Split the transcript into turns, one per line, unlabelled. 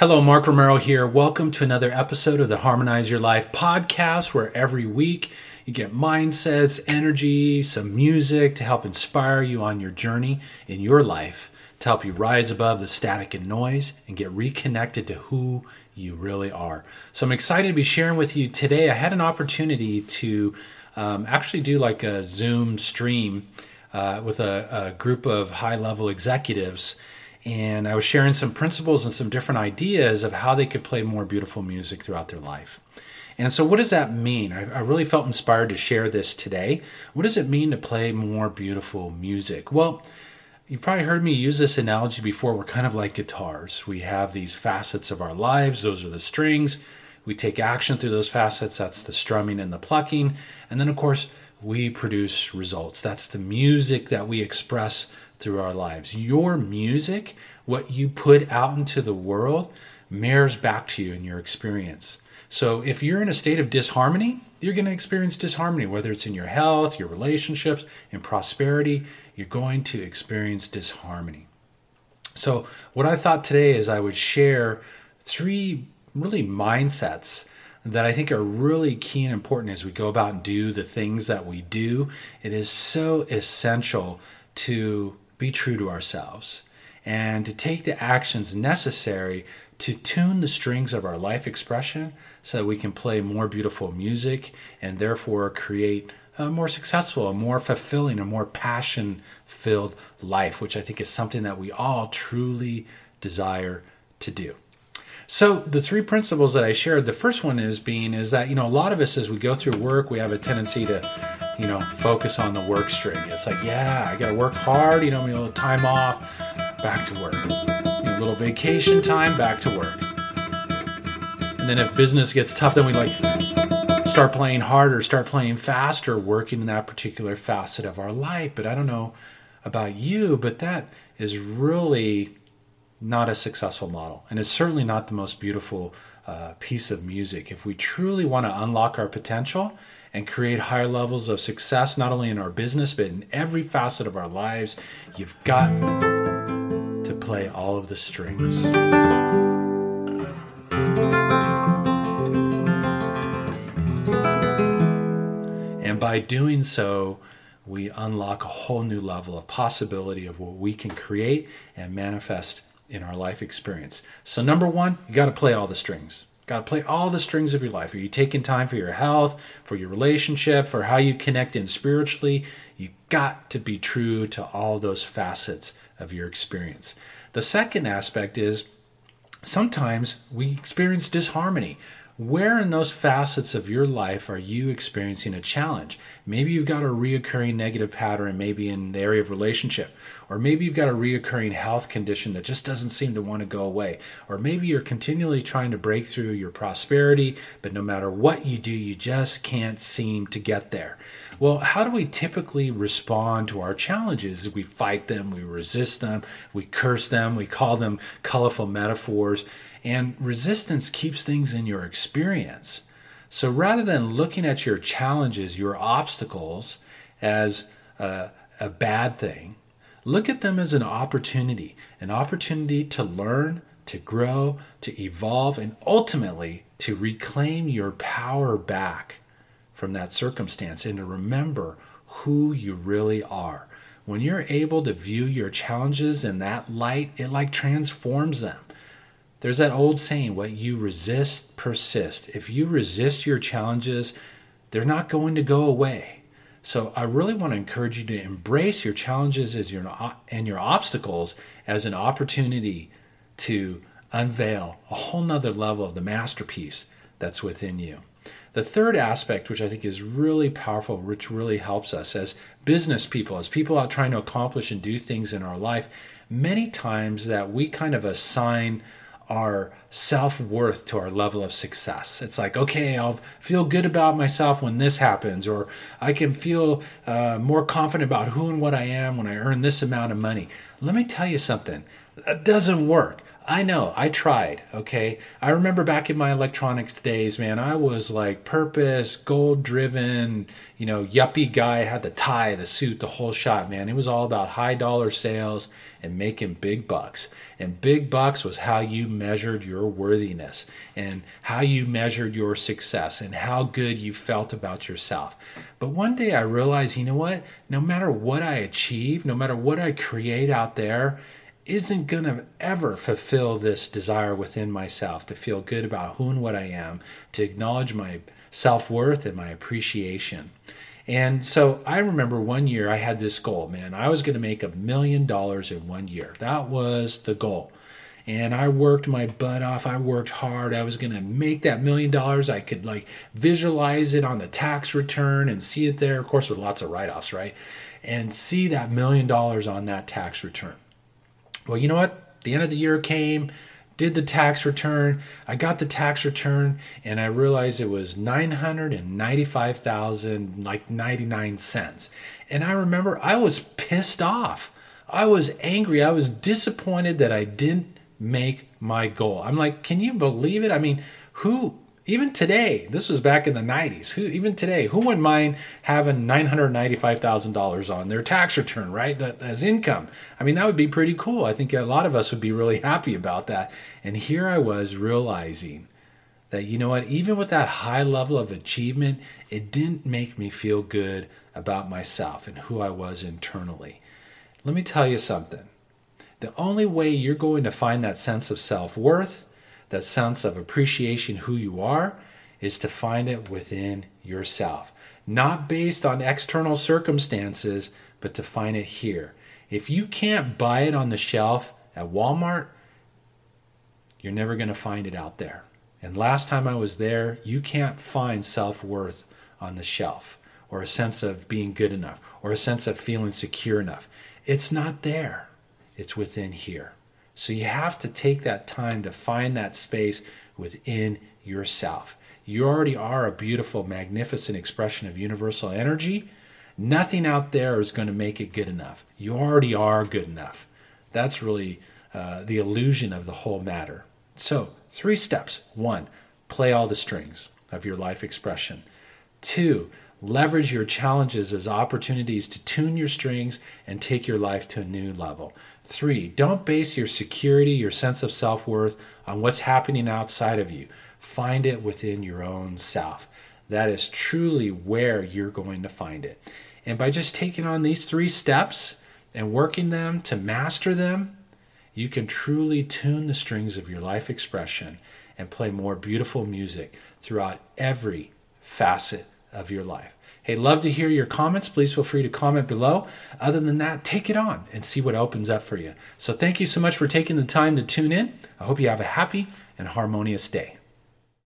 Hello, Mark Romero here. Welcome to another episode of the Harmonize Your Life podcast, where every week you get mindsets, energy, some music to help inspire you on your journey in your life, to help you rise above the static and noise and get reconnected to who you really are. So I'm excited to be sharing with you today. I had an opportunity to um, actually do like a Zoom stream uh, with a, a group of high level executives and I was sharing some principles and some different ideas of how they could play more beautiful music throughout their life. And so, what does that mean? I, I, really felt inspired to share this today. What does it mean to play more beautiful music? Well, you've probably heard me use this analogy before. We're kind of like guitars. We have these facets of our lives, those are the strings. We take action through those facets, that's the strumming and the plucking. And then, of course, we produce results. That's the music that we express through our lives. Your music, what you put out into the world, mirrors back to you in your experience. So if you're in a state of disharmony, you're going to experience disharmony, whether it's in your health, your relationships, in prosperity, you're going to experience disharmony. So, what I thought today is I would share three really mindsets that I think are really key and important as we go about and do the things that we do. It is so essential to be true to ourselves and to take the actions necessary to tune the strings of our life expression so that we can play more beautiful music and therefore create a more successful, a more fulfilling, a more passion filled life, which I think is something that we all truly desire to do. So the three principles that I shared, the first one is being is that you know a lot of us as we go through work, we have a tendency to you know focus on the work string. It's like yeah, I got to work hard. You know, me a little time off, back to work. A little vacation time, back to work. And then if business gets tough, then we like start playing harder, start playing faster, working in that particular facet of our life. But I don't know about you, but that is really not a successful model. And it's certainly not the most beautiful uh, piece of music. If we truly want to unlock our potential and create higher levels of success, not only in our business, but in every facet of our lives, you've got to play all of the strings. And by doing so, we unlock a whole new level of possibility of what we can create and manifest in our life experience. So, number one, you got to play all the strings. Got to play all the strings of your life. Are you taking time for your health, for your relationship, for how you connect in spiritually? You got to be true to all those facets of your experience. The second aspect is sometimes we experience disharmony. Where in those facets of your life are you experiencing a challenge? Maybe you've got a reoccurring negative pattern, maybe in the area of relationship, or maybe you've got a reoccurring health condition that just doesn't seem to want to go away, or maybe you're continually trying to break through your prosperity, but no matter what you do, you just can't seem to get there. Well, how do we typically respond to our challenges? We fight them, we resist them, we curse them, we call them colorful metaphors. And resistance keeps things in your experience. So rather than looking at your challenges, your obstacles, as a, a bad thing, look at them as an opportunity an opportunity to learn, to grow, to evolve, and ultimately to reclaim your power back from that circumstance and to remember who you really are. When you're able to view your challenges in that light, it like transforms them. There's that old saying, what you resist persists. If you resist your challenges, they're not going to go away. So I really want to encourage you to embrace your challenges as your and your obstacles as an opportunity to unveil a whole nother level of the masterpiece that's within you. The third aspect, which I think is really powerful, which really helps us as business people, as people out trying to accomplish and do things in our life, many times that we kind of assign our self worth to our level of success. It's like, okay, I'll feel good about myself when this happens, or I can feel uh, more confident about who and what I am when I earn this amount of money. Let me tell you something that doesn't work. I know, I tried, okay? I remember back in my electronics days, man, I was like purpose, goal driven, you know, yuppie guy, had the tie, the suit, the whole shot, man. It was all about high dollar sales and making big bucks. And big bucks was how you measured your worthiness and how you measured your success and how good you felt about yourself. But one day I realized, you know what? No matter what I achieve, no matter what I create out there, isn't going to ever fulfill this desire within myself to feel good about who and what I am, to acknowledge my self worth and my appreciation. And so I remember one year I had this goal, man. I was going to make a million dollars in one year. That was the goal. And I worked my butt off. I worked hard. I was going to make that million dollars. I could like visualize it on the tax return and see it there, of course, with lots of write offs, right? And see that million dollars on that tax return. Well, you know what? The end of the year came, did the tax return. I got the tax return and I realized it was 995,000 like 99 cents. And I remember I was pissed off. I was angry. I was disappointed that I didn't make my goal. I'm like, can you believe it? I mean, who even today, this was back in the 90s. Who even today, who wouldn't mind having $995,000 on their tax return, right? As income. I mean, that would be pretty cool. I think a lot of us would be really happy about that. And here I was realizing that you know what, even with that high level of achievement, it didn't make me feel good about myself and who I was internally. Let me tell you something. The only way you're going to find that sense of self-worth that sense of appreciation who you are is to find it within yourself. Not based on external circumstances but to find it here. If you can't buy it on the shelf at Walmart you're never going to find it out there. And last time I was there you can't find self-worth on the shelf or a sense of being good enough or a sense of feeling secure enough. It's not there. It's within here so you have to take that time to find that space within yourself. You already are a beautiful, magnificent expression of universal energy. Nothing out there is going to make it good enough. You already are good enough. That's really uh, the illusion of the whole matter. So, three steps. One, play all the strings of your life expression. Two, leverage your challenges as opportunities to tune your strings and take your life to a new level. Three, don't base your security, your sense of self worth on what's happening outside of you. Find it within your own self. That is truly where you're going to find it. And by just taking on these three steps and working them to master them, you can truly tune the strings of your life expression and play more beautiful music throughout every facet of your life. Hey, love to hear your comments. Please feel free to comment below. Other than that, take it on and see what opens up for you. So, thank you so much for taking the time to tune in. I hope you have a happy and harmonious day.